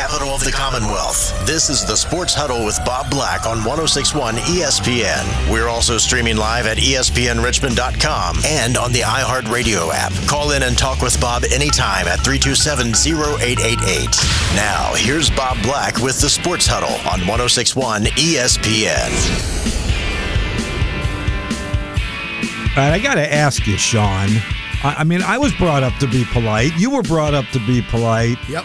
capital of the Commonwealth. This is the Sports Huddle with Bob Black on 1061 ESPN. We're also streaming live at ESPNRichmond.com and on the iHeartRadio app. Call in and talk with Bob anytime at 327 0888. Now, here's Bob Black with the Sports Huddle on 1061 ESPN. All right, I got to ask you, Sean. I, I mean, I was brought up to be polite. You were brought up to be polite. Yep.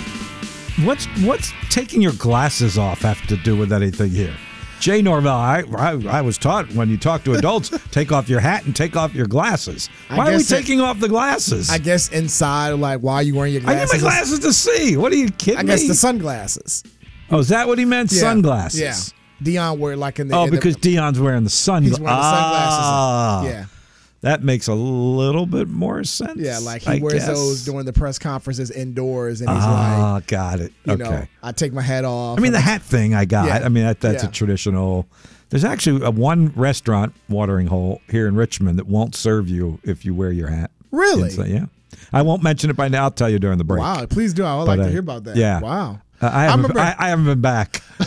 What's what's taking your glasses off have to do with anything here? Jay Norvell, I, I I was taught when you talk to adults, take off your hat and take off your glasses. Why are we guess it- taking off the glasses? I guess inside, like, why are you wearing your glasses? I need my glasses to see. What are you kidding me? I guess the sunglasses. oh, is that what he meant? Yeah. Sunglasses. Yeah. Deion wear like in the. Oh, in the- because Deion's wearing the sunglasses. he's wearing the sunglasses. Ah, yeah. That makes a little bit more sense. Yeah, like he I wears guess. those during the press conferences indoors, and he's Ah, like, got it. you okay. know, I take my hat off. I mean, the hat thing I got. Yeah. I mean, that, that's Yeah. a traditional. There's actually a one restaurant, Watering Hole, here in Richmond that won't serve you if you wear your hat. Really? Inside, yeah. I won't mention it by now. I'll tell you during the break. Wow, please do. I would But, like uh, to hear about that. yeah. Wow. Uh, I, haven't, remember- I, I haven't been back.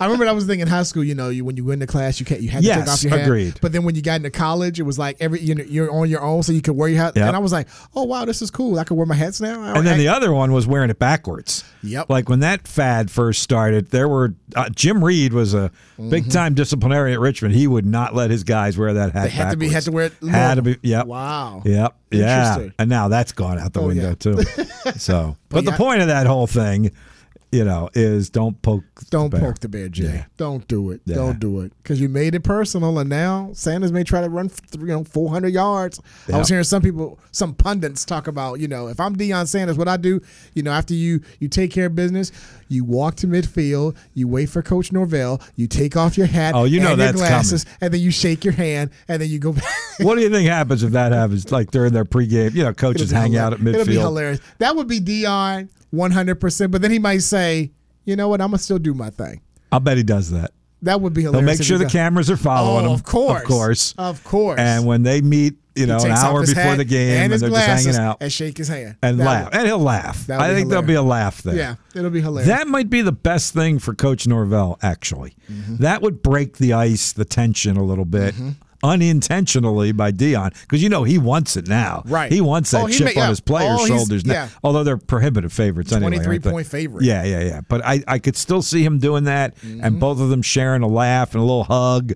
I remember I was thinking in high school, you know, you when you went to class, you can't you had to take off your hat. agreed. But then when you got into college, it was like every you know, you're on your own, so you could wear your hat. Yep. And I was like, oh wow, this is cool. I can wear my hats now. And then the other one was wearing it backwards. Yep. Like when that fad first started, there were uh, Jim Reid was a Mm-hmm. big time disciplinarian at Richmond. He would not let his guys wear that hat. They had to be- had to wear it Had to be. Yep. Wow. Yep. Yeah. And now that's gone out the Oh, window yeah. too. So, but, the yeah. point of that whole thing, you know, is don't poke. Don't the bear. poke the bear, Jay. Yeah. Don't do it. Yeah. Don't do it. Because you made it personal, and now Sanders may try to run, you know, 400 yards. I was hearing some people, some pundits talk about, you know, if I'm Deion Sanders, what I do, you know, after you you take care of business, you walk to midfield, you wait for Coach Norvell, you take off your hat, Oh, you know and your that's glasses, and then you shake your hand, and then you go back. What do you think happens if that happens? Like during their pregame, you know, coaches hang out at hilar- It'll be midfield. hilarious. That would be Deion 100%, but then he might say, you know what, I'm going to still do my thing. I'll bet he does that. That would be He'll hilarious. make sure the does- cameras are following Oh, him. of course. Of course. Of course. And when they meet, you know, an hour before the game, and, and, they're just hanging out and shake his hand and That laugh. would- and he'll laugh. I think there'll be a laugh there. yeah, it'll be hilarious. That might be the best thing for Coach Norvell, actually. Mm-hmm. That would break the ice, the tension a little bit. Unintentionally by Deion, because you know he wants it now. Right. He wants that Oh, he chip may- on his players' Oh, shoulders now. yeah. Although they're prohibitive favorites anyway. 23 point favorite. Yeah, yeah, yeah. But I, I could still see him doing that, Mm-hmm. and both of them sharing a laugh and a little hug.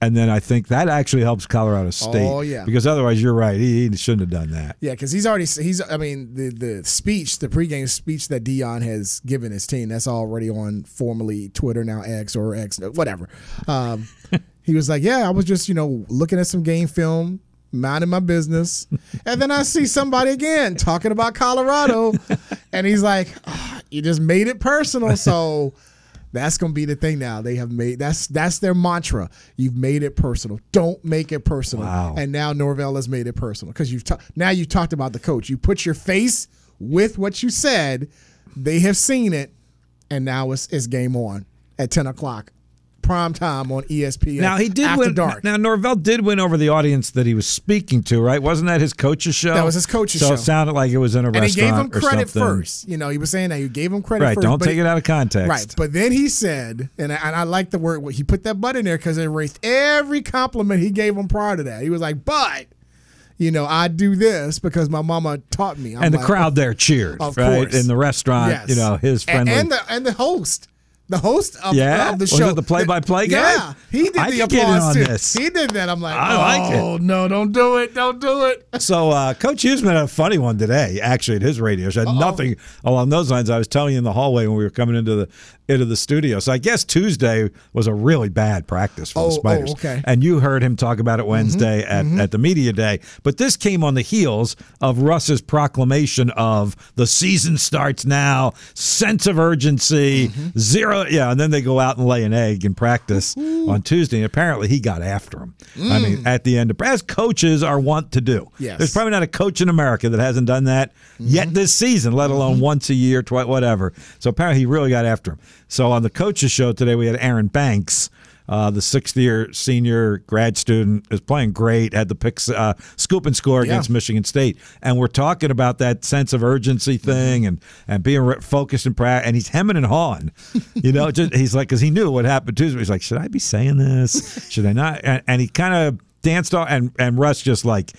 And then I think that actually helps Colorado State. Oh, yeah. Because otherwise, you're right. He, he shouldn't have done that. Yeah, because he's already he's. I mean, the the speech, the pregame speech that Deion has given his team, that's already on formerly Twitter now X or X, whatever. Um, he was like, "Yeah, I was just you know looking at some game film, minding my business, and then I see somebody again talking about Colorado, and he's like, "Ah, you just made it personal, so." That's gonna be the thing now. They have made that's that's their mantra. You've made it personal. Don't make it personal. Wow. And now Norvell has made it personal because you've ta- now you've talked about the coach. You put your face with what you said. They have seen it, and now it's it's game on at ten o'clock, prime time on ESPN. Now he did after win. dark. Now Norvell did win over the audience that he was speaking to, right? Wasn't that his coach's show? That was his coach's so show. it sounded like it was in a restaurant. and he gave him credit first. You know, he was saying that he gave him credit Right. first. Don't take he- it out of context. Right, but then he said, and I, and I like the word he put that but in there because it erased every compliment he gave him prior to that. He was like, "But, you know, I do this because my mama taught me." I'm and the like, crowd there cheered, Of right? course. In the restaurant, Yes. you know, his And- friendly. and, the and the host, the host of, Yeah? of the show, the play-by-play guy? Yeah, he did I the could get in applause on too. this. He did that. I'm like, I like it. oh no, don't do it, don't do it. So uh, Coach Huseman had a funny one today, actually, at his radio show. Had nothing along those lines. I was telling you in the hallway when we were coming into the into the studio. So I guess Tuesday was a really bad practice for Oh, the oh, Spiders. okay. And you heard him talk about it mm-hmm, Wednesday at, mm-hmm. at the media day. But this came on the heels of Russ's proclamation of the season starts now, sense of urgency, mm-hmm. zero. Yeah, and then they go out and lay an egg in practice on Tuesday. And apparently he got after him. I mean, mm. at the end of as coaches are wont to do. Yes. There's probably not a coach in America that hasn't done that yet this season, let alone once a year, twice, whatever. So apparently he really got after him. So on the coaches show today, we had Aaron Banks, uh, the sixth year senior grad student, is playing great. Had the picks, uh, scoop and score against Yeah. Michigan State, and we're talking about that sense of urgency thing and and being focused and proud. And he's hemming and hawing, you know. just he's like, because he knew what happened Tuesday. He's like, should I be saying this? Should I not? And, and he kind of danced off, and and Russ just like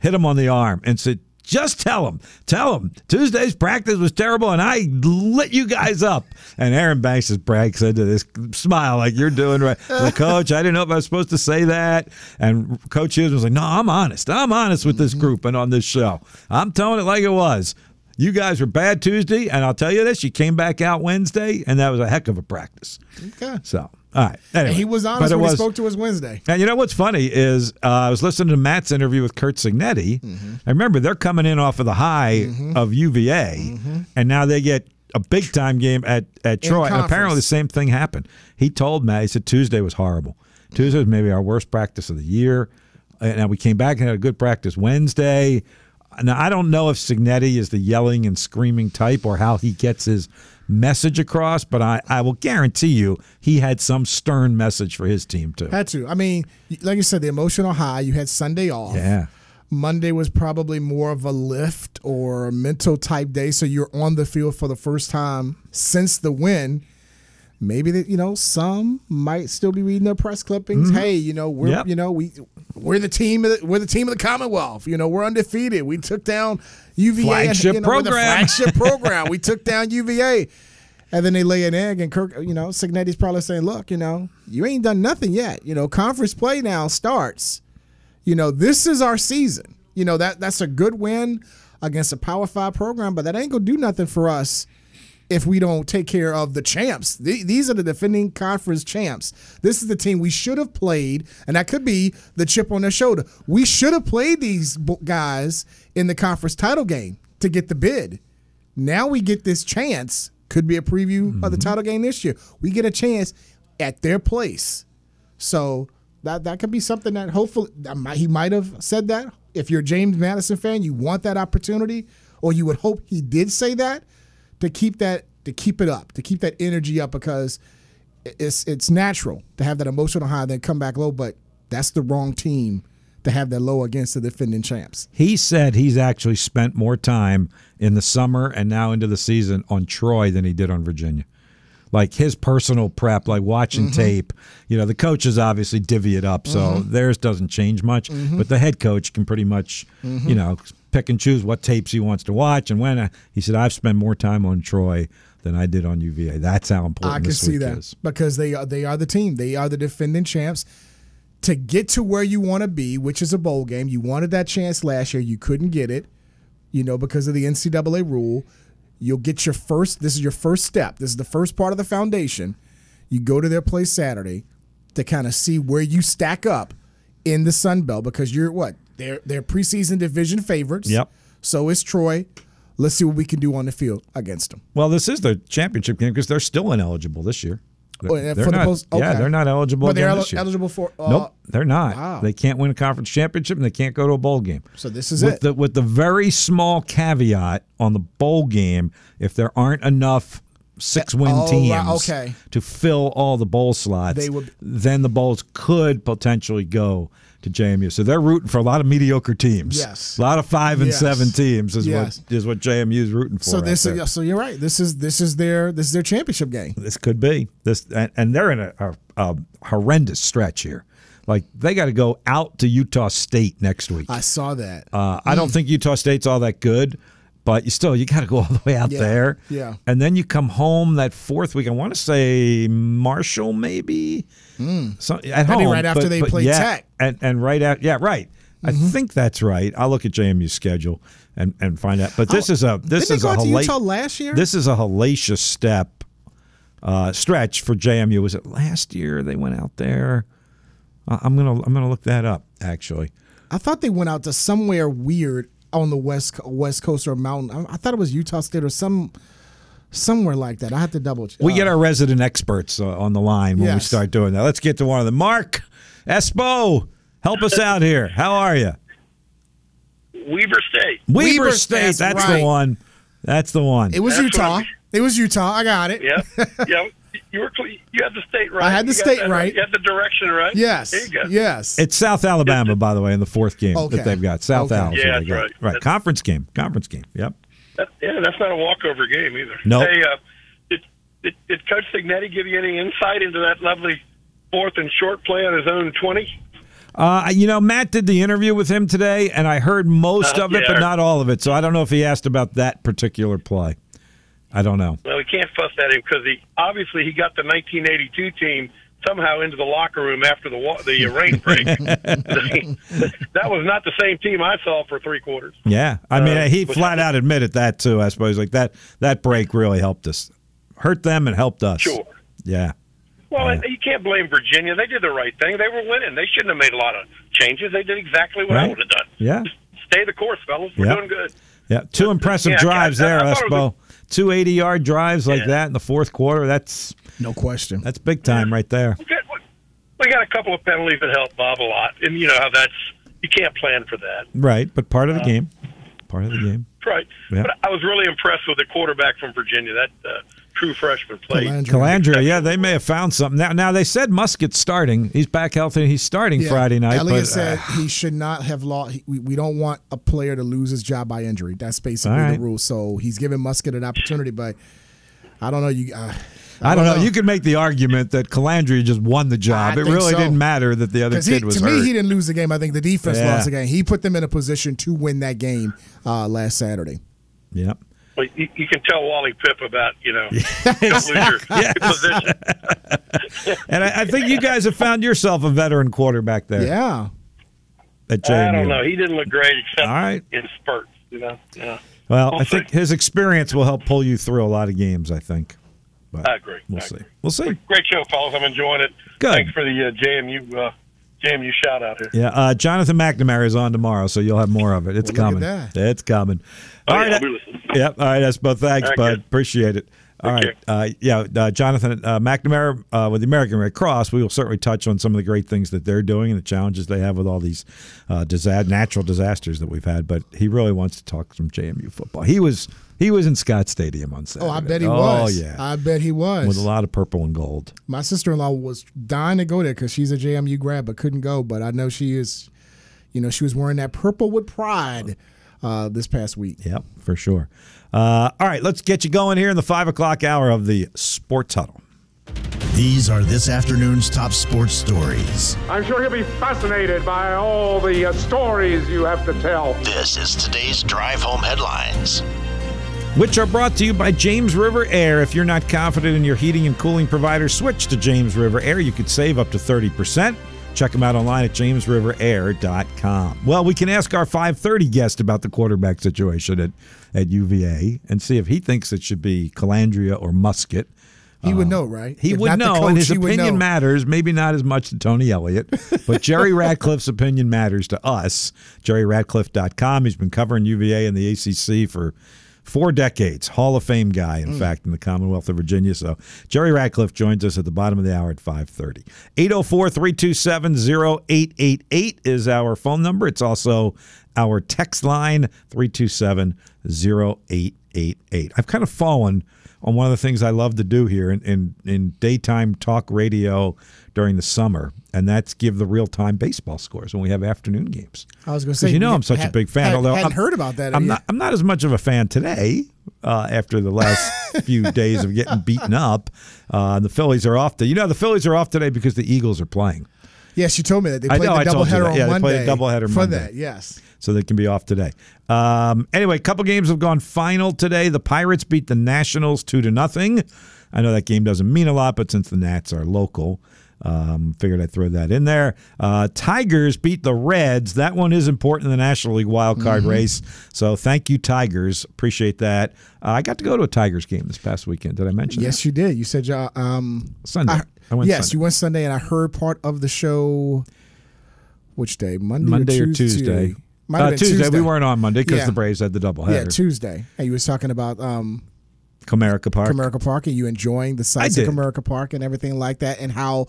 hit him on the arm and said. Just tell him, tell him Tuesday's practice was terrible and I lit you guys up. And Aaron Banks just brags into this smile like you're doing right. Like, Coach, I didn't know if I was supposed to say that. And Coach Hughes was like, No, I'm honest. I'm honest with this group and on this show. I'm telling it like it was. You guys were bad Tuesday, and I'll tell you this: you came back out Wednesday, and that was a heck of a practice. Okay. So, all right. Anyway, And he was honest when was- he spoke to us Wednesday. and you know what's funny is uh, I was listening to Matt's interview with Curt Cignetti. Mm-hmm. I remember they're coming in off of the high of UVA, and now they get a big time game at at In Troy. And apparently, the same thing happened. He told Matt he said Tuesday was horrible. Tuesday was maybe our worst practice of the year. And now we came back and had a good practice Wednesday. Now I don't know if Signetti is the yelling and screaming type or how he gets his message across, but I, I will guarantee you he had some stern message for his team too. Had to. I mean, like you said, the emotional high. You had Sunday off. Yeah. Monday was probably more of a lift or a mental type day. So you're on the field for the first time since the win. Maybe that you know some might still be reading their press clippings. Hey, you know we're Mm-hmm. Yep. you know we we're the team of the, we're the team of the Commonwealth. You know we're undefeated. We took down UVA. Flagship you know, program. flagship program. We took down UVA. And then they lay an egg, and Kirk, you know, Cignetti's probably saying, "Look, you know, you ain't done nothing yet. You know, conference play now starts you know, this is our season. You know, that that's a good win against a Power Five program, but that ain't gonna do nothing for us if we don't take care of the champs. The- These are the defending conference champs. This is the team we should have played, and that could be the chip on their shoulder. We should have played these guys in the conference title game to get the bid. Now we get this chance. Could be a preview of the mm-hmm. title game this year. We get a chance at their place. So that that could be something that hopefully that might, he might have said that. If you're a James Madison fan, you want that opportunity, or you would hope he did say that to keep that to keep it up, to keep that energy up, because it's it's natural to have that emotional high, then come back low. But that's the wrong team to have that low against the defending champs. He said he's actually spent more time in the summer and now into the season on Troy than he did on Virginia. Like his personal prep, like watching mm-hmm. tape. You know, the coaches obviously divvy it up, so mm-hmm. theirs doesn't change much. Mm-hmm. But the head coach can pretty much, you know, pick and choose what tapes he wants to watch and when. He said, "I've spent more time on Troy than I did on UVA." That's how important I can this see week that is. because they are they are the team. They are the defending champs. To get to where you want to be, which is a bowl game, you wanted that chance last year. You couldn't get it, you know, because of the NCAA rule. You'll get your first. This is your first step. This is the first part of the foundation. You go to their place Saturday to kind of see where you stack up in the Sun Belt because you're what they're they're preseason division favorites. Yep. So is Troy. Let's see what we can do on the field against them. Well, this is the championship game because they're still ineligible this year. Oh, They're the not, post- Yeah, they're not eligible. But they're el- eligible for. Uh, Nope, they're not. wow. They can't win a conference championship and they can't go to a bowl game. So this is with it. the with the very small caveat on the bowl game, if there aren't enough six win Oh, right, teams okay. to fill all the bowl slots, They would- then the bowls could potentially go to JMU. So they're rooting for a lot of mediocre teams. Yes. a lot of five and Yes. seven teams is Yes. what is what JMU is rooting for. So out this is so you're right. This is this is their this is their championship game. This could be this, and, and they're in a, a, a horrendous stretch here. Like they got to go out to Utah State next week. I saw that. Uh, I don't think Utah State's all that good, but you still you got to go all the way out Yeah, there. yeah. and then you come home that fourth week. I want to say Marshall, maybe. So, at home, right after but- they but play yeah, Tech. and and right out, yeah, right. I Mm-hmm. think that's right. I'll look at JMU's schedule and, and find out. But this Oh, is a this is go a out to Utah last year? This is a hellacious step uh, stretch for JMU. Was it last year they went out there? Uh, I'm gonna I'm gonna look that up actually. I thought they went out to somewhere weird on the west west coast or mountain. I, I thought it was Utah State or some somewhere like that. I have to double. check. We Uh, get our resident experts uh, on the line when we start doing that. Let's get to one of them. Mark Espo, help us out here. How are you? Weber State. Weber, Weber State. State's That's right. the one. That's the one. It was That's Utah. It was Utah. I got it. Yeah, yeah. You were you had the state right. I had the You state that right. You had the direction right. Yes. There you go. Yes. It's South Alabama, by the way, in the fourth game Okay. that they've got. South Okay. Alabama. Yeah, they right. Right. That's- Conference game. Conference game. Yep. That, yeah, that's not a walkover game either. Nope. Hey, uh, did, did, did Coach Cignetti give you any insight into that lovely fourth and short play on his own twenty? Uh, you know, Matt did the interview with him today, and I heard most Uh, of it, yeah. but not all of it. So I don't know if he asked about that particular play. I don't know. Well, we can't fuss at him because he obviously he got the 1982 team somehow into the locker room after the wa- the uh, rain break. that was not the same team I saw for three quarters. Yeah, I mean, Uh, he flat out admitted that too. I suppose like that that break really helped us, hurt them, and helped us. Sure. Yeah. Well, Yeah. you can't blame Virginia. They did the right thing. They were winning. They shouldn't have made a lot of changes. They did exactly what I would have done. Yeah. Just stay the course, fellas. We're Yep. doing good. Yeah. Two impressive yeah, drives I- I there, was Espo. Two 80 yard drives like Yeah. that in the fourth quarter. That's no question. that's big time right there. We got, we got a couple of penalties that help Bob a lot, and you know how that's you can't plan for that. Right, but part of the game. Part of the game. Right. Yeah. But I was really impressed with the quarterback from Virginia. That uh, true freshman play. Colandrea. Colandrea, yeah, they may have found something. Now, now they said Muskett's starting. He's back healthy. He's starting Yeah. Friday night. Elliott but, said uh, he should not have lost. We, we don't want a player to lose his job by injury. That's basically All right. the rule. So he's giving Muskett an opportunity, but I don't know. You, uh, I don't know. You could make the argument that Colandrea just won the job. I it really so. didn't matter that the other kid he, was to hurt. me, he didn't lose the game. I think the defense Yeah. lost the game. He put them in a position to win that game uh, last Saturday. yep. Well, you, you can tell Wally Pipp about you know don't lose your Yes. position. And I, I think you guys have found yourself a veteran quarterback there Yeah. at JMU. I don't know. He didn't look great except All right. in spurts. You know. Yeah. Well, We'll I think his experience will help pull you through a lot of games. I think. But I agree. We'll I see. agree. We'll see. Great show, fellas. I'm enjoying it. Good. Thanks for the uh, JMU uh, JMU shout out here. Yeah, uh, Jonathan McNamara is on tomorrow, so you'll have more of it. It's Well, look coming. at that. It's coming. Oh, All yeah, right. I'll be listening. Yep. All right, Espo. Thanks, All right, bud. good. Appreciate it. All right. Take Uh, yeah, uh, Jonathan uh, McNamara uh, with the American Red Cross. We will certainly touch on some of the great things that they're doing and the challenges they have with all these uh, disa- natural disasters that we've had. But he really wants to talk some JMU football. He was he was in Scott Stadium on Saturday. Oh, I bet he oh, was. Oh yeah, I bet he was. with a lot of purple and gold. My sister in law was dying to go there because she's a JMU grad, but couldn't go. But I know she is, you know, she was wearing that purple with pride uh, this past week. Yep, for sure. Uh, all right, let's get you going here in the five o'clock hour of the Sports Huddle. These are this afternoon's top sports stories. I'm sure he'll be fascinated by all the uh, stories you have to tell. This is today's Drive Home Headlines. which are brought to you by James River Air. If you're not confident in your heating and cooling provider, switch to James River Air. You could save up to 30%. Check them out online at jamesriverair.com. Well, we can ask our 530 guest about the quarterback situation at, at UVA and see if he thinks it should be Colandrea or Muskett. He would um, know, right? He If would know, coach, and his opinion matters. Maybe not as much to Tony Elliott, but Jerry Ratcliffe's opinion matters to us. JerryRatcliffe.com. He's been covering UVA and the ACC for four decades. Hall of Fame guy, in hmm. fact, in the Commonwealth of Virginia. So Jerry Ratcliffe joins us at the bottom of the hour at 530. 804-327-0888 is our phone number. It's also our text line, 327-0888. I've kind of fallen on one of the things I love to do here in, in, in daytime talk radio during the summer, and that's give the real time baseball scores when we have afternoon games. I was going to say, you know I'm such a big fan. had- although I've heard about that. I'm not. I'm not as much of a fan today. Uh, after the last few days of getting beaten up, uh, the Phillies are off. To, you know, the Phillies are off today because the Eagles are playing, Yes, you told me that they I played I the told you doubleheader that. on Yeah, they Monday. played a doubleheader for Monday. that. Yes. so they can be off today. Um, anyway, a couple games have gone final today. The Pirates beat the Nationals two to nothing. I know that game doesn't mean a lot, but since the Nats are local, um, figured I'd throw that in there. Uh, Tigers beat the Reds. That one is important in the National League wild card Mm-hmm. race. So thank you, Tigers. Appreciate that. Uh, I got to go to a Tigers game this past weekend. Did I mention? that? Yes, you did. You said uh, um, Sunday. I went yes, Sunday. you went Sunday, and I heard part of the show. Which day? Monday, Monday or or Tuesday. Might have Uh, Tuesday. Tuesday. We weren't on Monday because Yeah. the Braves had the doubleheader. Yeah, Tuesday. And you was talking about um, Comerica Park. Comerica Park and you enjoying the sights I of. Comerica Park and everything like that, and how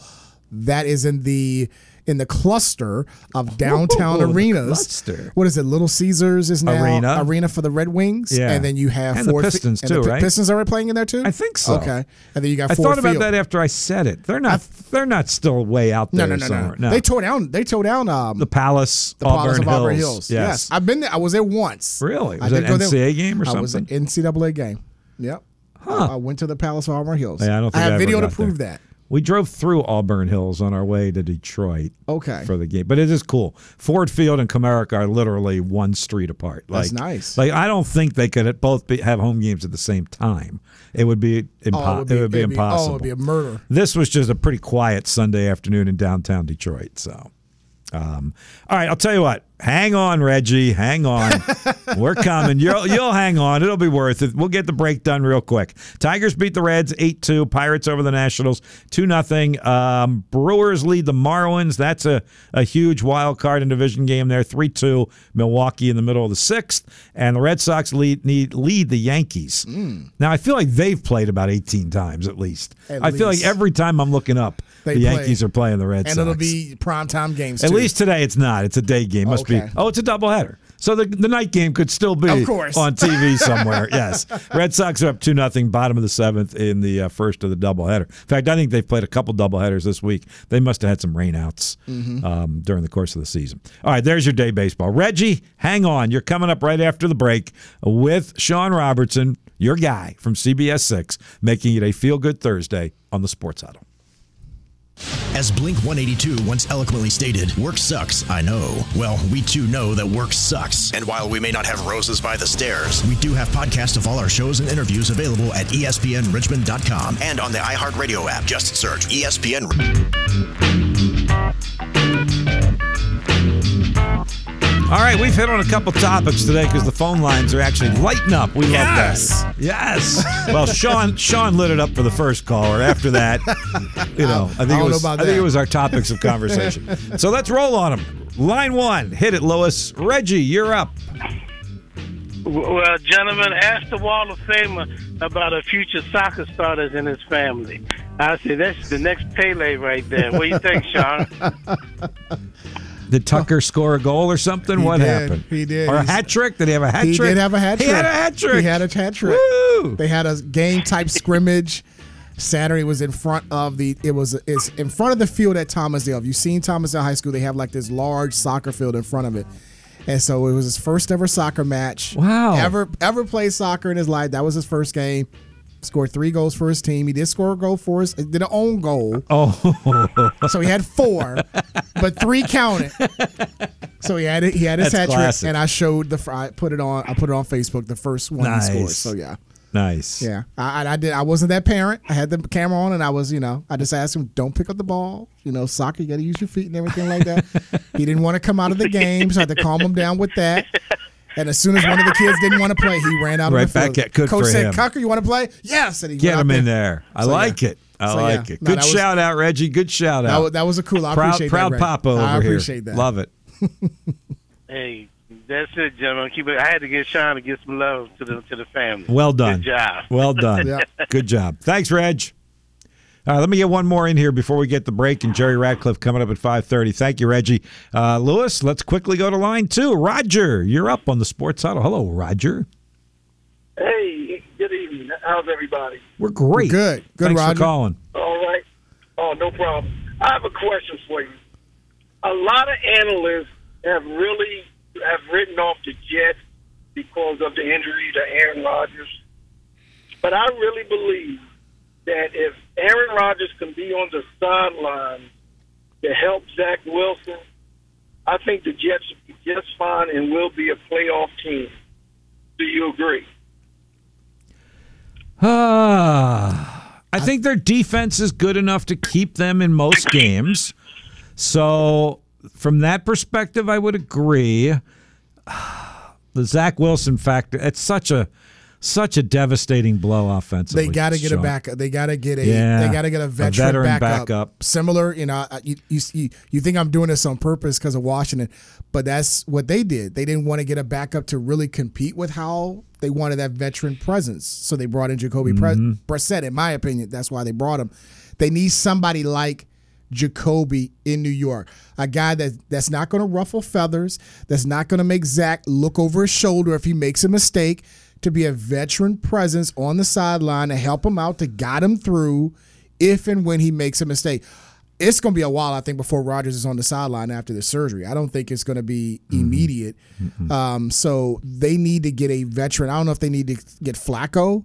that is in the in the cluster of downtown arenas. What is it? Little Caesars is now Arena. arena for the Red Wings. Yeah. and then you have And the Ford Fi- Pistons, and the too, Pi- right? Pistons are playing in there too. I think so. Okay, and then you got. I Ford thought about Field. that after I said it. They're not. They're not still way out there no, no, somewhere. no, They tore down. They tore down. Um, the Palace, the Auburn, Palace of Hills. Auburn Hills. Yes. I've been there. I was there once. Really? I Was did it an there. NCAA game or something? I was an? NCAA game. Yep. I, I went to the Palace of Auburn Hills. Yeah, I don't think I have video to prove there. that. We drove through Auburn Hills on our way to Detroit. Okay. For the game, but it is cool. Ford Field and Comerica are literally one street apart. Like, That's nice. Like I don't think they could both be, have home games at the same time. It would be impo- Oh, it would be, it'd impossible. Oh, it would be oh, a murder. this was just a pretty quiet Sunday afternoon in downtown Detroit. So, um, all right, I'll tell you what. Hang on, Reggie. Hang on. We're coming. You'll you'll hang on. It'll be worth it. We'll get the break done real quick. Tigers beat the Reds eight two. Pirates over the Nationals two nothing. Um, Brewers lead the Marlins. That's a, a huge wild card and division game there. Three two. Milwaukee in the middle of the sixth, and the Red Sox lead need, lead the Yankees. Now I feel like they've played about eighteen times at least. At I feel like every time I'm looking up, The play. Yankees are playing the Red And Sox. And it'll be primetime games. At too. least today it's not. It's a day game. Must be. Oh, it's a doubleheader. So the, the night game could still be Of course. on TV somewhere. yes. Red Sox are up 2 nothing, bottom of the seventh in the uh, first of the doubleheader. In fact, I think they've played a couple doubleheaders this week. They must have had some rainouts Mm-hmm. um, during the course of the season. All right, there's your day baseball. Reggie, hang on. You're coming up right after the break with Sean Robertson, your guy from CBS 6, making it a feel good Thursday on the Sports Huddle. As Blink 182 once eloquently stated, work sucks, I know. Well, we too know that work sucks. And while we may not have roses by the stairs, we do have podcasts of all our shows and interviews available at espnrichmond.com and on the iHeartRadio app. Just search ESPN. All right, we've hit on a couple topics today because the phone lines are actually lighting up. We Yes. love that. Yes. Well, Sean Sean lit it up for the first caller. After that, you know, I think I it was know about I think it was our topics of conversation. so let's roll on them. Line one, hit it, Lois. Reggie, you're up. Well, gentlemen, ask the Wall of Famer about a future soccer star starters in his family. I say that's the next Pele right there. What do you think, Sean? Did Tucker oh. score a goal or something? He what did. happened? He did. Or a hat trick? Did he have a hat He trick? did have a hat He trick. had a hat trick. He had a hat trick. Woo! They had a game type scrimmage. Saturday was in front of the it was it's in front of the field at Thomas Dale. If you've seen Thomas Dale High School, they have like this large soccer field in front of it. And so it was his first ever soccer match. Wow. Ever ever played soccer in his life. That was his first game. Scored three goals for his team. He did score a goal for us. Did an own goal. Oh, So he had four, but three counted. So he had it. He had his That's hat trick, and I showed the. I put it on. I put it on Facebook. The first one Nice. he scored. So yeah, nice. yeah. I, I, I did. I wasn't that parent. I had the camera on, and I was, you know, I just asked him, "Don't pick up the ball. You know, soccer. You got to use your feet and everything like that." he didn't want to come out of the game, so I had to calm him down with that. And as soon as one of the kids didn't want to play, he ran out Right of the field. back at- good Coach for said, him. "Tucker, you want to play?" Yes. And he Get went out him in there. I So, yeah. like it. I So, like yeah. it. No, Good was- shout out, Reggie. Good shout out. was, that was a cool. I proud appreciate proud that. Ray. papa over here. I here. appreciate that. Love it. hey, that's it, gentlemen. Keep it. I had to get Sean to get some love to the to the family. Well done. Good job. Well done. Yeah. Good job. Thanks, Reg. All right, let me get one more in here before we get the break, and Jerry Ratcliffe coming up at five thirty. Thank you, Reggie. Uh, Lewis, let's quickly go to line two. Roger, you're up on the Sports Huddle. Hello, Roger. Hey, good evening. How's everybody? We're great. Good. Good, Thanks Roger. for calling. All right. Oh, no problem. I have a question for you. A lot of analysts have really have written off the Jets because of the injury to Aaron Rodgers. But I really believe that if Aaron Rodgers can be on the sideline to help Zach Wilson, I think the Jets will be just fine and will be a playoff team. Do you agree? Ah, I think their defense is good enough to keep them in most games. So, from that perspective, I would agree. The Zach Wilson factor, it's such a such a devastating blow offensively. They got to get a Sean. backup. They got to get a. Yeah. They got to get a A veteran, veteran backup. backup. Similar, you know, you, you you think I'm doing this on purpose because of Washington, but that's what they did. They didn't want to get a backup to really compete with how they wanted that veteran presence. So they brought in Jacoby Mm-hmm. Brissett. In my opinion, that's why they brought him. They need somebody like Jacoby in New York. A guy that that's not going to ruffle feathers, that's not going to make Zach look over his shoulder if he makes a mistake, to be a veteran presence on the sideline to help him out, to guide him through if and when he makes a mistake. It's going to be a while, I think, before Rodgers is on the sideline after the surgery. I don't think it's going to be Mm-hmm. immediate. Um, so they need to get a veteran. I don't know if they need to get Flacco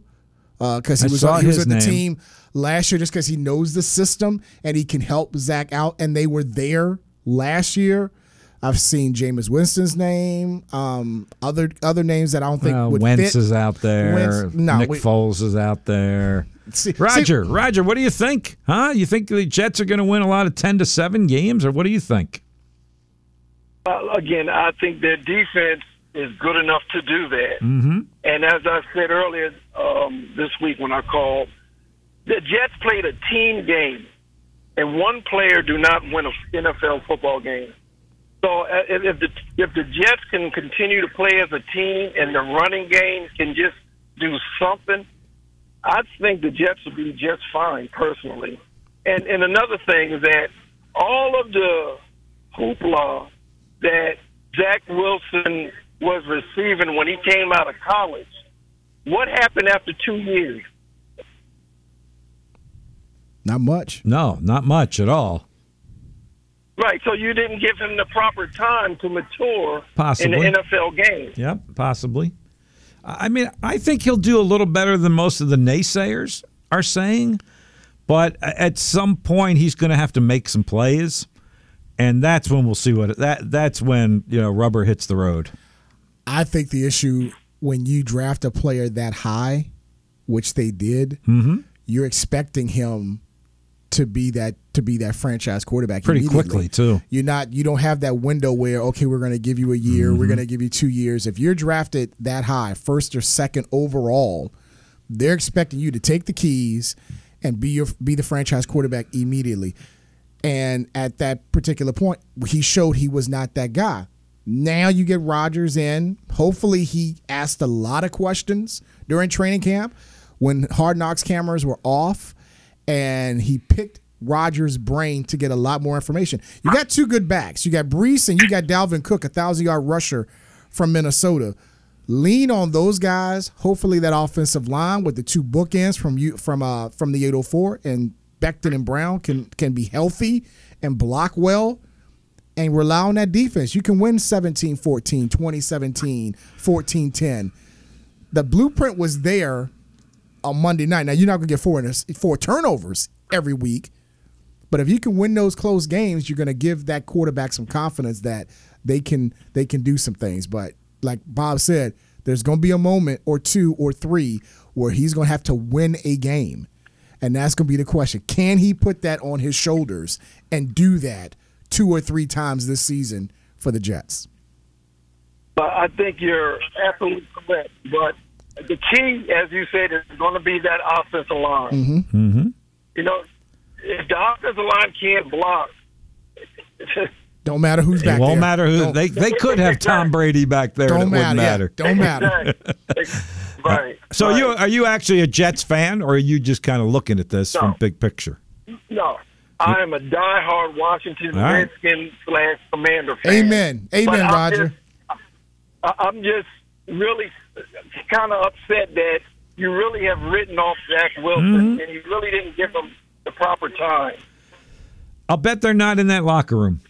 because I he was he was with the team last year just because he knows the system and he can help Zach out. And they were there last year. I've seen Jameis Winston's name, um, other other names that I don't think Well, would Wentz fit. is out there. Wentz- no, Nick we- Foles is out there. See- Roger, Roger, what do you think? Huh? You think the Jets are going to win a lot of ten to seven games, or what do you think? Uh, again, I think their defense is good enough to do that. Mm-hmm. And as I said earlier um, this week when I called, the Jets played a team game, and one player do not win an NFL football game. So uh, if if the if the Jets can continue to play as a team and the running game can just do something, I think the Jets will be just fine personally. And and another thing is that all of the hoopla that Zach Wilson was receiving when he came out of college, what happened after two years? Not much. No, not much at all. Right, so you didn't give him the proper time to mature Possibly. in the NFL game. Yep, possibly. I mean, I think he'll do a little better than most of the naysayers are saying, but at some point he's going to have to make some plays, and that's when we'll see what that. That's when you know rubber hits the road. I think the issue when you draft a player that high, which they did, Mm-hmm. you're expecting him to be that to be that franchise quarterback Pretty quickly, too. You're not you don't have that window where okay we're going to give you a year, Mm-hmm. we're going to give you 2 years. If you're drafted that high, first or second overall, they're expecting you to take the keys and be your be the franchise quarterback immediately. And at that particular point, he showed he was not that guy. Now you get Rodgers in. Hopefully, he asked a lot of questions during training camp when Hard Knocks cameras were off, and he picked Rodgers' brain to get a lot more information. You got two good backs. You got Breece and you got Dalvin Cook, a thousand yard rusher from Minnesota. Lean on those guys. Hopefully, that offensive line with the two bookends from you from uh from the 804 and Becton and Brown can can be healthy and block well and rely on that defense. You can win 17 14, 20 17, 14 10. The blueprint was there on Monday night. Now, you're not going to get four, four turnovers every week, but if you can win those close games, you're going to give that quarterback some confidence that they can they can do some things. But like Bob said, there's going to be a moment or two or three where he's going to have to win a game. And that's going to be the question. Can he put that on his shoulders and do that two or three times this season for the Jets? But I think you're absolutely correct. But the key, as you said, is going to be that offensive line. Mm-hmm. You know, if the offensive line can't block, Don't matter who's It back won't there. matter who Don't, they they could have Tom Brady back there. don't and it matter. wouldn't Yeah, don't matter. right. So right. you are you actually a Jets fan, or are you just kind of looking at this No. from big picture? No, I am a diehard Washington All right. Redskin slash Commander fan. Amen. Amen, I'm Roger. just- I'm just really kind of upset that you really have written off Zach Wilson Mm-hmm. and you really didn't give him the proper time. I'll bet they're not in that locker room.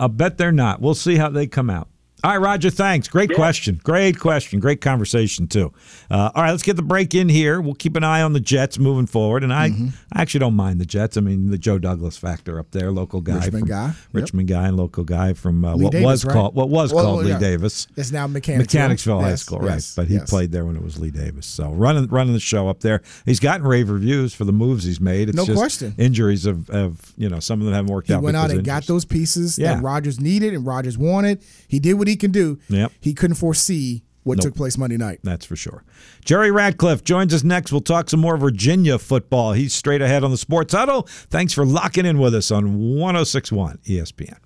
I'll bet they're not. We'll see how they come out. All right, Roger, thanks. Great question. Great question. Great conversation, too. Uh, all right, let's get the break in here. We'll keep an eye on the Jets moving forward. And I, Mm-hmm. I actually don't mind the Jets. I mean, the Joe Douglas factor up there, local guy. Richmond from, guy. Yep. Richmond guy and local guy from uh, what Davis, was right? called what was Well, called well, Lee. Davis. It's now Mechanicsville. Mechanicsville High School, yes, right? But he yes. played there when it was Lee Davis. So running running the show up there. He's gotten rave reviews for the moves he's made. It's No just question. Injuries of, have you know some of them haven't worked He out. went out and got those pieces Yeah. that Rodgers needed and Rodgers wanted. He did what he can do. Yep. He couldn't foresee what Nope. took place Monday night. That's for sure. Jerry Ratcliffe joins us next. We'll talk some more Virginia football. He's straight ahead on the Sports Huddle. Thanks for locking in with us on 1061 ESPN.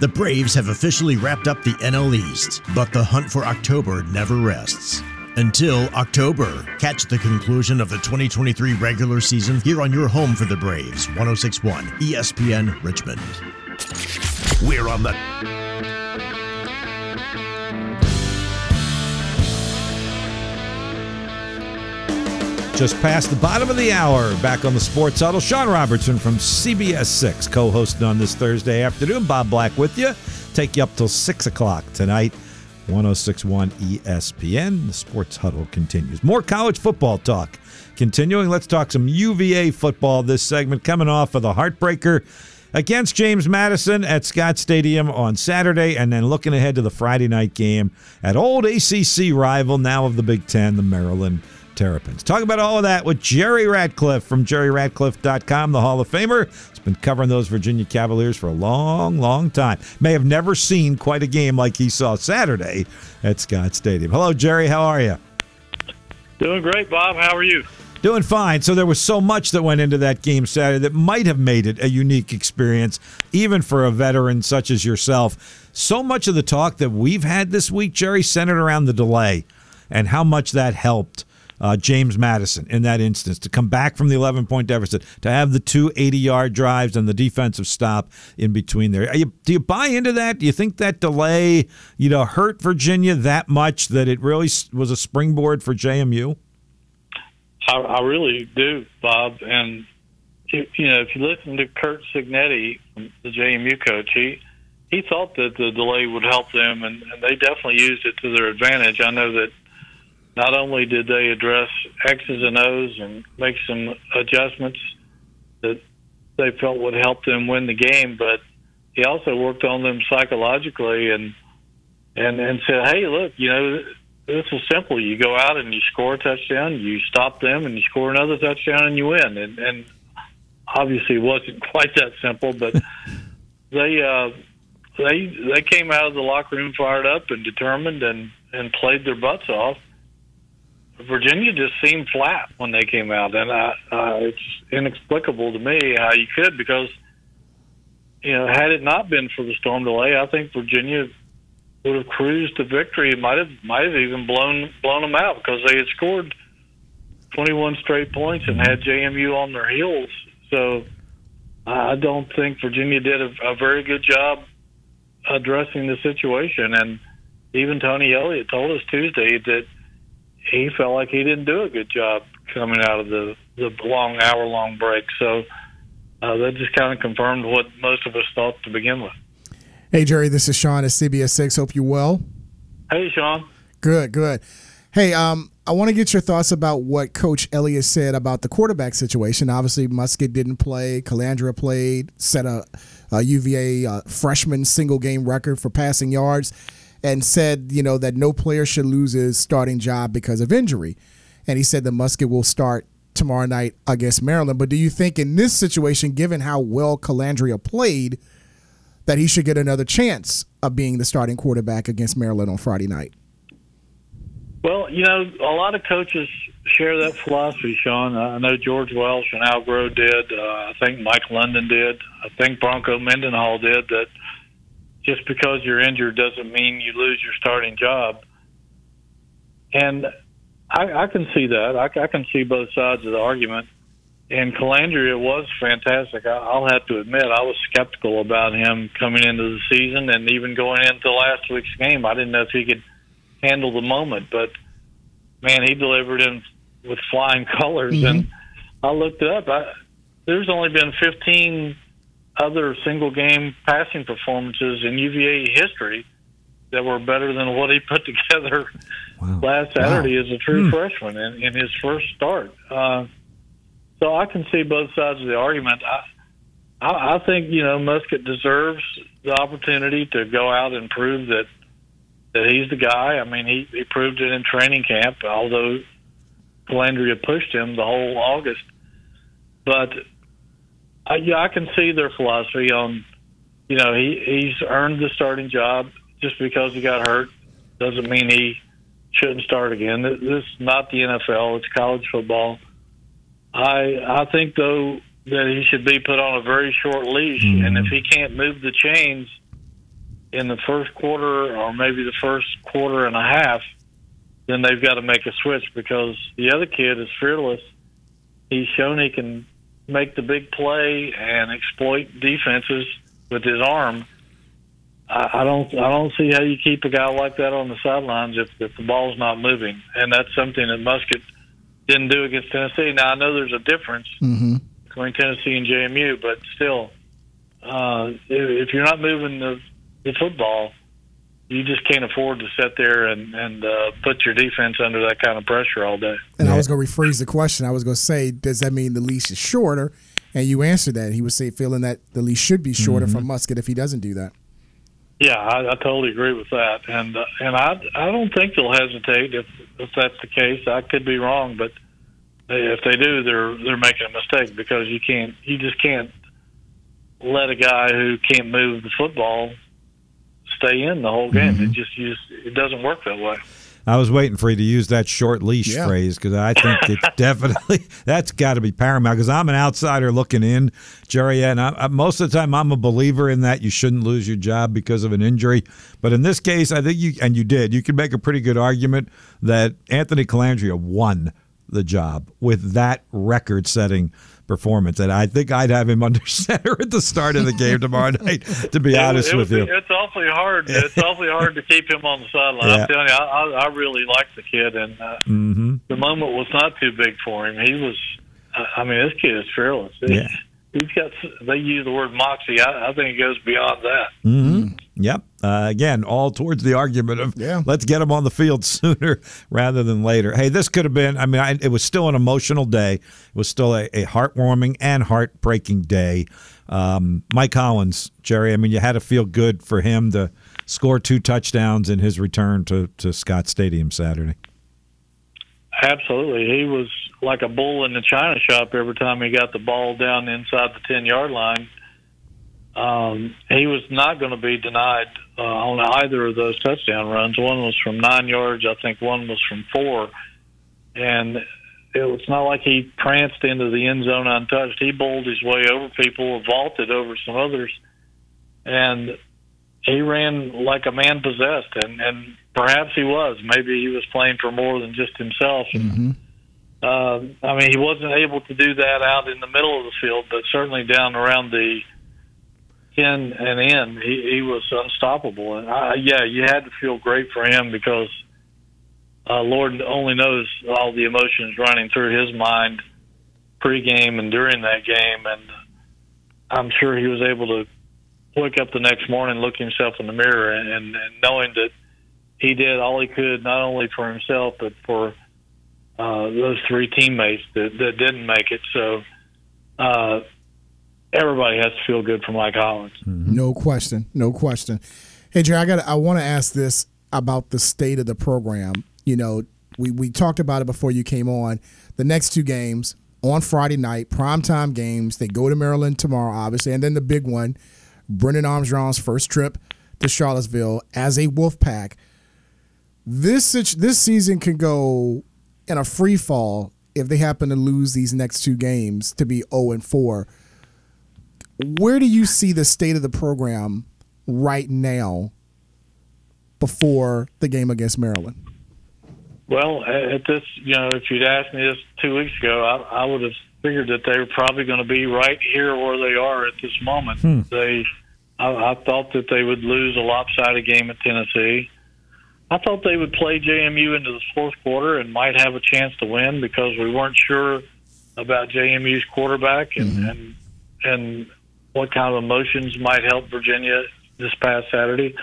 The Braves have officially wrapped up the NL East, but the hunt for October never rests. until October. Catch the conclusion of the 2023 regular season here on your home for the Braves, 1061 ESPN Richmond. We're on the Just past the bottom of the hour, back on the Sports Huddle. Sean Robertson from CBS 6, co hosting on this Thursday afternoon. Bob Black with you. Take you up till 6 o'clock tonight. 1061 ESPN. The Sports Huddle continues. More college football talk. Continuing, let's talk some UVA football this segment coming off of the heartbreaker against James Madison at Scott Stadium on Saturday, and then looking ahead to the Friday night game at old ACC rival, now of the Big Ten, the Maryland Terrapins. Talk about all of that with Jerry Ratcliffe from jerryratcliffe.com, the Hall of Famer. He's been covering those Virginia Cavaliers for a long, long time. May have never seen quite a game like he saw Saturday at Scott Stadium. Hello, Jerry. How are you? Doing great, Bob. How are you? Doing fine. So there was so much that went into that game Saturday that might have made it a unique experience, even for a veteran such as yourself. So much of the talk that we've had this week, Jerry, centered around the delay and how much that helped uh, James Madison in that instance to come back from the 11 point deficit, to have the two 80 yard drives and the defensive stop in between there. You, do you buy into that? Do you think that delay, you know, hurt Virginia that much that it really was a springboard for JMU? I, I really do, Bob. And you, you know, if you listen to Curt Cignetti, the JMU coach, he he thought that the delay would help them, and, and they definitely used it to their advantage. I know that not only did they address X's and O's and make some adjustments that they felt would help them win the game, but he also worked on them psychologically and and and said, "Hey, look, you know, this is simple. You go out and you score a touchdown, you stop them, and you score another touchdown, and you win." And and obviously, it wasn't quite that simple, but they uh, they they came out of the locker room fired up and determined and and played their butts off Virginia just seemed flat when they came out, and uh, uh, it's inexplicable to me how you could because you know had it not been for the storm delay, I think Virginia would have cruised to victory. Might have might have even blown blown them out because they had scored 21 straight points and had JMU on their heels. So I don't think Virginia did a, a very good job addressing the situation. And even Tony Elliott told us Tuesday that he felt like he didn't do a good job coming out of the the long hour long break. So uh, that just kind of confirmed what most of us thought to begin with. Hey Jerry, this is Sean at CBS Six. Hope you're well. Hey Sean. Good, good. Hey, um, I want to get your thoughts about what Coach Elliott said about the quarterback situation. Obviously, Muskett didn't play. Colandrea played, set a, a UVA uh, freshman single game record for passing yards and said, you know, that no player should lose his starting job because of injury. And he said the Muskett will start tomorrow night against Maryland. But do you think in this situation, given how well Colandrea played, that he should get another chance of being the starting quarterback against Maryland on Friday night? Well, you know, a lot of coaches share that philosophy, Sean. I know George Welsh and Al Groh did. Uh, I think Mike London did. I think Bronco Mendenhall did. That just because you're injured doesn't mean you lose your starting job. And I, I can see that. I, I can see both sides of the argument. And Colandrea was fantastic. I'll have to admit, I was skeptical about him coming into the season and even going into last week's game. I didn't know if he could handle the moment, but man, he delivered in with flying colors. Mm-hmm. And I looked it up. I, there's only been 15 other single game passing performances in UVA history that were better than what he put together wow. last Saturday wow. as a true hmm. freshman in, in his first start. Uh, so I can see both sides of the argument. I, I, I think you know Muskett deserves the opportunity to go out and prove that that he's the guy. I mean, he, he proved it in training camp, although Colandrea pushed him the whole August. But I, yeah, I can see their philosophy on, you know, he he's earned the starting job just because he got hurt doesn't mean he shouldn't start again. This is not the NFL; it's college football. I I think though that he should be put on a very short leash, mm-hmm. and if he can't move the chains in the first quarter or maybe the first quarter and a half, then they've got to make a switch because the other kid is fearless. He's shown he can make the big play and exploit defenses with his arm. I, I don't I don't see how you keep a guy like that on the sidelines if, if the ball's not moving, and that's something that Muskett didn't do against Tennessee. Now I know there's a difference Mm-hmm. between Tennessee and JMU, but still, uh, if, if you're not moving the, the football, you just can't afford to sit there and and uh, put your defense under that kind of pressure all day. And I was going to rephrase the question. I was going to say, does that mean the leash is shorter? And you answered that. He was say feeling that the leash should be shorter from Musket if he doesn't do that. Yeah, I, I totally agree with that, and uh, and I I don't think they'll hesitate if if that's the case. I could be wrong, but if they do, they're they're making a mistake because you can't you just can't let a guy who can't move the football stay in the whole game. It just you just it doesn't work that way. I was waiting for you to use that short leash Yeah. phrase because I think it's definitely that's got to be paramount. Because I'm an outsider looking in, Jerry, and I, I, most of the time I'm a believer in that you shouldn't lose your job because of an injury. But in this case, I think you and you did. You could make a pretty good argument that Anthony Colandrea won the job with that record-setting performance, and I think I'd have him under center at the start of the game tomorrow night. To be It- honest it with you, be- it's awfully hard. It's awfully hard to keep him on the sideline. Yeah. I'm telling you, I, I, I really like the kid, and uh, hmm the moment was not too big for him. He was, I I mean, this kid is fearless. Yeah. He's got. They use the word moxie. I, I think it goes beyond that. Mm-hmm. Yep. Uh, again, all towards the argument of Yeah. let's get him on the field sooner rather than later. Hey, this could have been. I mean, I, it was still an emotional day. It was still a, a heartwarming and heartbreaking day. Um, Mike Hollins, Jerry. I mean, you had to feel good for him to score two touchdowns in his return to to Scott Stadium Saturday. Absolutely, he was like a bull in the china shop every time he got the ball down inside the ten yard line. Um, he was not going to be denied uh, on either of those touchdown runs. One was from nine yards, I think. One was from four, and it was not like he pranced into the end zone untouched. He bowled his way over people, vaulted over some others, and he ran like a man possessed. And, and perhaps he was. Maybe he was playing for more than just himself. And, uh, I mean, he wasn't able to do that out in the middle of the field, but certainly down around the ten and in, he, he was unstoppable. And I, yeah, you had to feel great for him because uh, Lord only knows all the emotions running through his mind pregame and during that game, and I'm sure he was able to wake up the next morning, look himself in the mirror, and, and, and knowing that he did all he could, not only for himself but for uh, those three teammates that, that didn't make it. So uh, everybody has to feel good for Mike Hollins. No question. No question. Hey, Jerry, I got. I want to ask this about the state of the program. You know, we we talked about it before you came on. The next two games on Friday night, primetime games. They go to Maryland tomorrow, obviously, and then the big one, Brennan Armstrong's first trip to Charlottesville as a Wolfpack. This this season can go in a free fall if they happen to lose these next two games to be 0 and 4 where do you see the state of the program right now before the game against Maryland? Well, at this, you know, if you'd asked me this two weeks ago, I, I would have figured that they were probably going to be right here where they are at this moment. Hmm. They, I, I thought that they would lose a lopsided game at Tennessee. I thought they would play JMU into the fourth quarter and might have a chance to win because we weren't sure about JMU's quarterback and mm-hmm. and and what kind of emotions might help Virginia this past Saturday.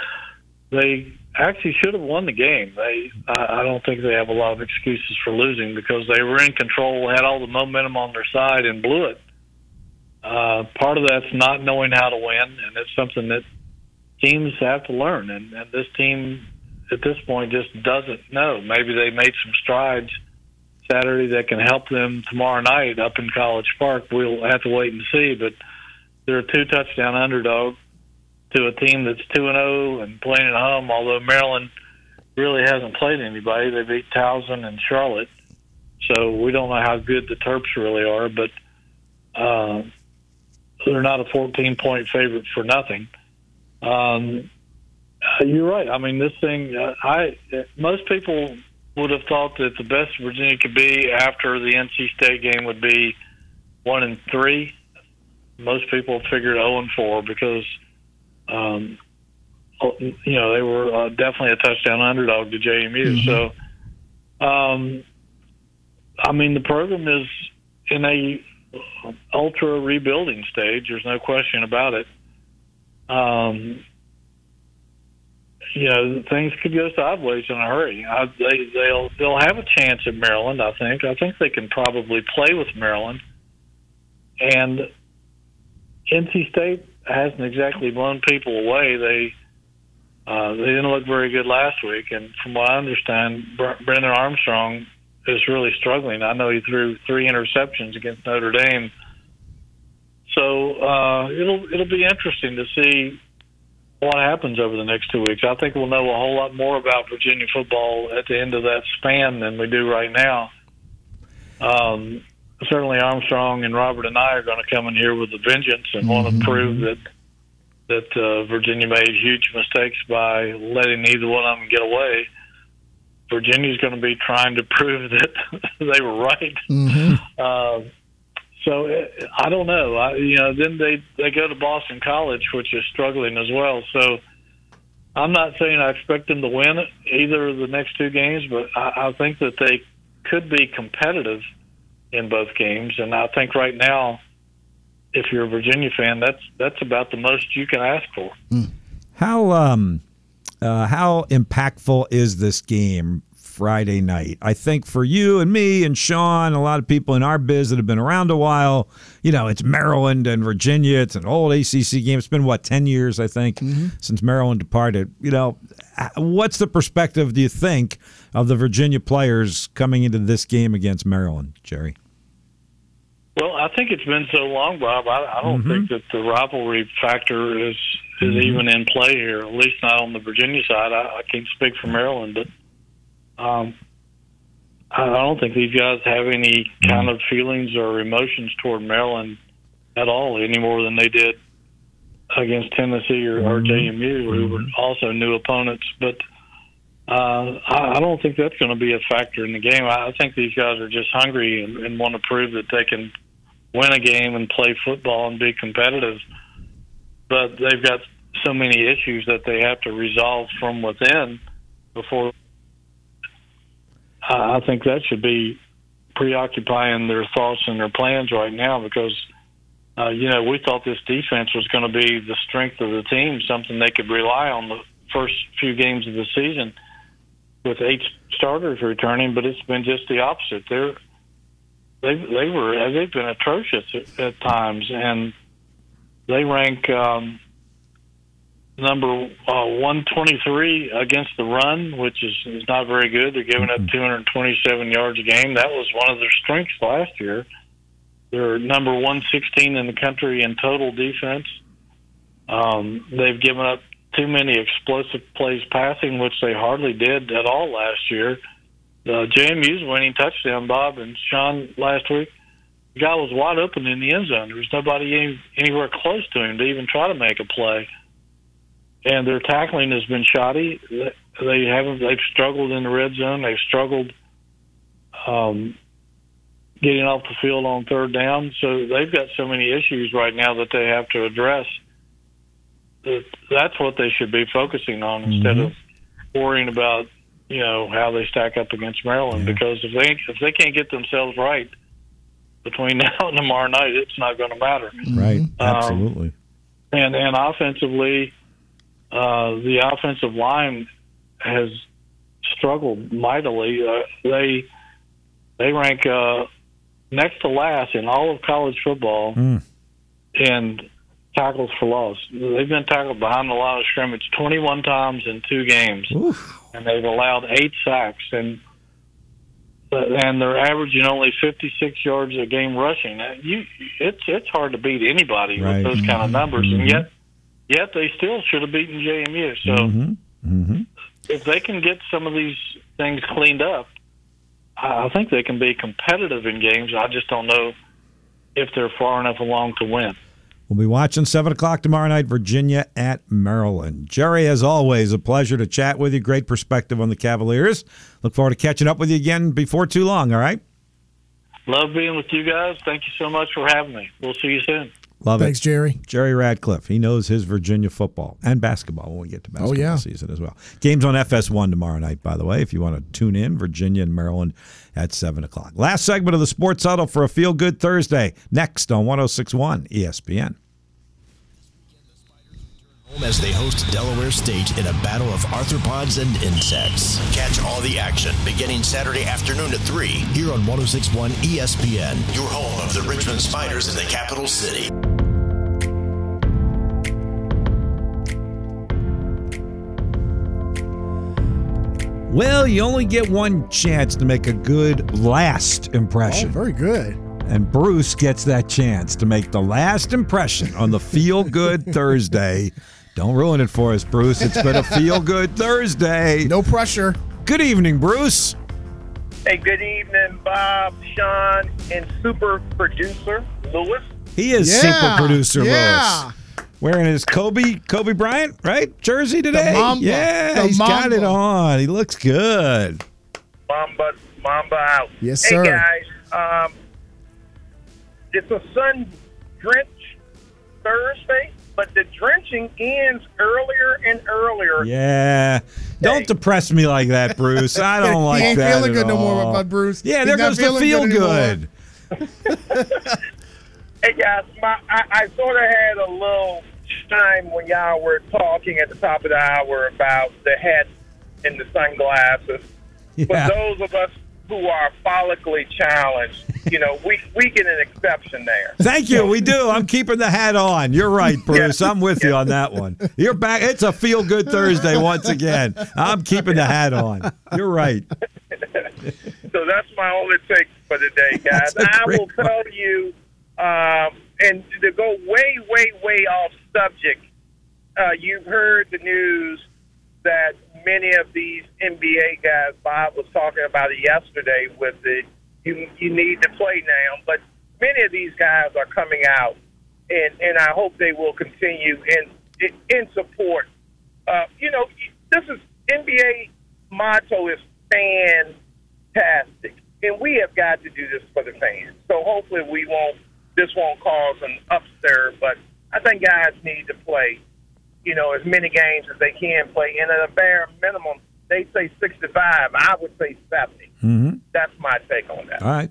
They actually should have won the game. They, I don't think they have a lot of excuses for losing because they were in control, had all the momentum on their side, and blew it. Uh, part of that's not knowing how to win, and it's something that teams have to learn. And, and this team, at this point, just doesn't know. Maybe they made some strides Saturday that can help them tomorrow night up in College Park. We'll have to wait and see, but they're a two touchdown underdog to a team that's two and zero and playing at home. Although Maryland really hasn't played anybody, they beat Towson and Charlotte, so we don't know how good the Terps really are. But uh, they're not a 14 point favorite for nothing. Um, you're right. I mean, this thing. Uh, I most people would have thought that the best Virginia could be after the NC State game would be one and three. Most people figured zero and four because, um, you know, they were uh, definitely a touchdown underdog to JMU. So, um, I mean, the program is in a ultra rebuilding stage. There's no question about it. Um, you know, things could go sideways in a hurry. I, they they'll they'll have a chance at Maryland. I think. I think they can probably play with Maryland. And NC State hasn't exactly blown people away. They uh, they didn't look very good last week, and from what I understand, Brennan Armstrong is really struggling. I know he threw three interceptions against Notre Dame. So uh, it'll it'll be interesting to see what happens over the next two weeks. I think we'll know a whole lot more about Virginia football at the end of that span than we do right now. Um, certainly, Armstrong and Robert Anae are going to come in here with a vengeance and mm-hmm. want to prove that that uh, Virginia made huge mistakes by letting either one of them get away. Virginia's going to be trying to prove that they were right. Mm-hmm. Uh, so I don't know. I, you know, then they they go to Boston College, which is struggling as well. So I'm not saying I expect them to win either of the next two games, but I, I think that they could be competitive in both games. And I think right now, if you're a Virginia fan, that's that's about the most you can ask for. How um, uh, how impactful is this game Friday night. I think for you and me and Sean, a lot of people in our biz that have been around a while, you know, it's Maryland and Virginia. It's an old ACC game. It's been, what, 10 years, I think, mm-hmm. since Maryland departed. You know, what's the perspective, do you think, of the Virginia players coming into this game against Maryland, Jerry? Well, I think it's been so long, Bob. I, I don't mm-hmm. think that the rivalry factor is is mm-hmm. even in play here. At least not on the Virginia side. I, I can't speak for Maryland, but um, I don't think these guys have any kind of feelings or emotions toward Maryland at all any more than they did against Tennessee or, or mm-hmm. JMU, who were also new opponents. But uh, I, I don't think that's going to be a factor in the game. I, I think these guys are just hungry and, and want to prove that they can win a game and play football and be competitive. But they've got so many issues that they have to resolve from within before I think that should be preoccupying their thoughts and their plans right now because, uh, you know, we thought this defense was going to be the strength of the team, something they could rely on the first few games of the season with eight starters returning, but it's been just the opposite. They're they they were they've been atrocious at, at times, and they rank um, number uh, 123 against the run, which is, is not very good. They're giving up mm-hmm. 227 yards a game. That was one of their strengths last year. They're number 116 in the country in total defense. Um, they've given up too many explosive plays passing, which they hardly did at all last year. Uh, JMU's winning touchdown, Bob and Sean, last week. The guy was wide open in the end zone. There was nobody any, anywhere close to him to even try to make a play and their tackling has been shoddy. They haven't. They've struggled in the red zone. They've struggled um, getting off the field on third down. So they've got so many issues right now that they have to address. That's what they should be focusing on mm-hmm. instead of worrying about you know how they stack up against Maryland. Yeah. Because if they if they can't get themselves right between now and tomorrow night, it's not going to matter. Right. Um, Absolutely. And and offensively uh, the offensive line has struggled mightily. Uh, they they rank uh, next to last in all of college football mm. in tackles for loss. They've been tackled behind the line of scrimmage 21 times in two games, Oof. and they've allowed eight sacks and. And they're averaging only 56 yards a game rushing. You, it's it's hard to beat anybody right. with those kind of numbers, mm-hmm. and yet yet they still should have beaten JMU. So mm-hmm. Mm-hmm. if they can get some of these things cleaned up, I think they can be competitive in games. I just don't know if they're far enough along to win. We'll be watching 7 o'clock tomorrow night, Virginia at Maryland. Jerry, as always, a pleasure to chat with you. Great perspective on the Cavaliers. Look forward to catching up with you again before too long, all right? Love being with you guys. Thank you so much for having me. We'll see you soon. Love Thanks, it. Thanks, Jerry. Jerry Ratcliffe. He knows his Virginia football and basketball when we get to oh, basketball yeah. season as well. Games on FS1 tomorrow night, by the way, if you want to tune in. Virginia and Maryland at 7 o'clock. Last segment of the Sports Huddle for a Feel Good Thursday. Next on 1061 ESPN. Home as they host Delaware State in a battle of arthropods and insects. Catch all the action beginning Saturday afternoon at 3 here on 1061 ESPN, your home of the Richmond Spiders in the capital city. Well, you only get one chance to make a good last Oh, impression. very good. And Bruce gets that chance to make the last impression on the Feel Good Thursday. Don't ruin it for us, Bruce. It's been a Feel Good Thursday. No pressure. Good evening, Bruce. Hey, good evening, Bob, Sean, and super producer Lewis. He is Yeah, super producer yeah. Lewis. Wearing his Kobe Kobe Bryant, right? Jersey today. Mamba. Yeah, The he's got it on. He looks good. Mamba, Mamba out. Yes, sir. hey, sir. guys. Um, it's a sun drenched Thursday, but the drenching ends earlier and earlier. Yeah. Don't depress me like that, Bruce. I don't like he ain't that. feeling at good no more, about Bruce. Yeah, He's there not goes the feeling feel good good. Hey, guys, my, I, I sort of had a little time when y'all were talking at the top of the hour about the hat and the sunglasses. Yeah. For those of us who are follically challenged, you know, we, we get an exception there. Thank you. We do. I'm keeping the hat on. You're right, Bruce. I'm with you on that one. You're back. It's a feel good Thursday once again. I'm keeping the hat on. You're right. So that's my only take for the day, guys. I a I great will tell you, um, and to go way, way, way off subject, uh, you've heard the news that many of these NBA guys, Bob was talking about it yesterday with the you, you need to play now, but many of these guys are coming out, and, and I hope they will continue in, in, support. Uh, you know, this is NBA motto is fantastic, and we have got to do this for the fans. So hopefully we won't. This won't cause an upstir, but I think guys need to play. You know, as many games as they can play, and at a bare minimum, they say sixty-five. I would say 70 Mm-hmm. That's my take on that. All right.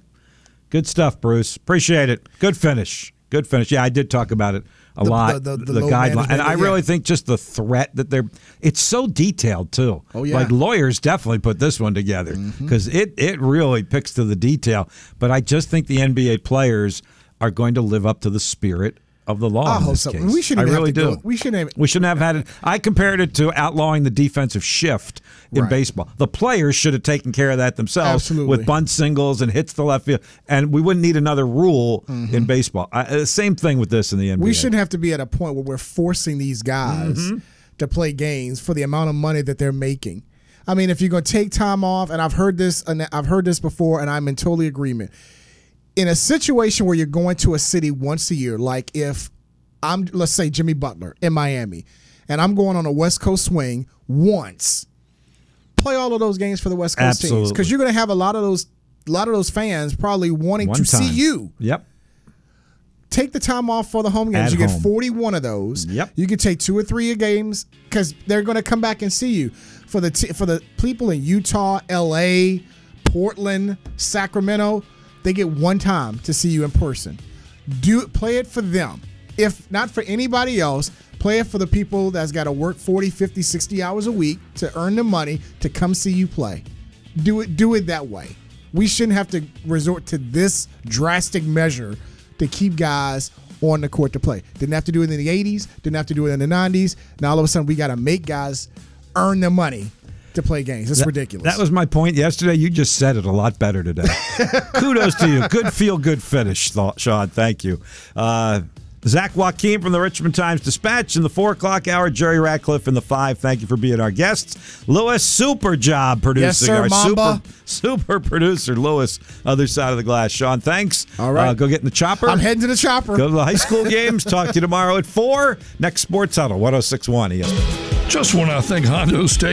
Good stuff, Bruce. Appreciate it. Good finish. Good finish. Yeah, I did talk about it a The- lot. the- the- the load guideline, and I yeah. really think just the threat that they're. It's so detailed too. Oh, yeah. Like lawyers definitely put this one together Mm-hmm. because it it really picks to the detail. But I just think the NBA players are going to live up to the spirit of the law. I in hope this so. case. We shouldn't I really have to do. we shouldn't have- We shouldn't have had it. I compared it to outlawing the defensive shift in Right. baseball. The players should have taken care of that themselves Absolutely. with bunt singles and hits the left field, and we wouldn't need another rule in baseball. I, uh, same thing with this in the NBA. Mm-hmm. We shouldn't have to be at a point where we're forcing these guys Mm-hmm. to play games for the amount of money that they're making. I mean, if you're going to take time off, and I've heard this, and I've heard this before, and I'm in totally agreement. In a situation where you're going to a city once a year, like if I'm, let's say Jimmy Butler in Miami, and I'm going on a West Coast swing once, play all of those games for the West Coast teams because you're going to have a lot of those, a lot of those fans probably wanting One to see you Yep. take the time off for the home games. At you home. get 41 of those. Yep. You can take two or three games because they're going to come back and see you. For the t- for the people in Utah, L.A., Portland, Sacramento, they get one time to see you in person. Do play it for them. If not for anybody else, play it for the people that's got to work 40, 50, 60 hours a week to earn the money to come see you play. Do it do it that way. We shouldn't have to resort to this drastic measure to keep guys on the court to play. Didn't have to do it in the 80s, didn't have to do it in the 90s. Now all of a sudden we got to make guys earn their money to play games. It's ridiculous. That was my point yesterday. You just said it a lot better today. Kudos to you. Good feel good finish, thought, Sean. Thank you. Uh, Zach Joachim from the Richmond Times Dispatch in the four o'clock hour. Jerry Ratcliffe in the five. Thank you for being our guests. Lewis, super job producing. Yes, sir, our Mamba. super super producer, Lewis, other side of the glass. Sean, thanks. All right. Uh, go get in the chopper. I'm heading to the chopper. Go to the high school games. Talk to you tomorrow at 4. Next Sports Huddle, 1061 ESPN. Just when I think Hondo Steak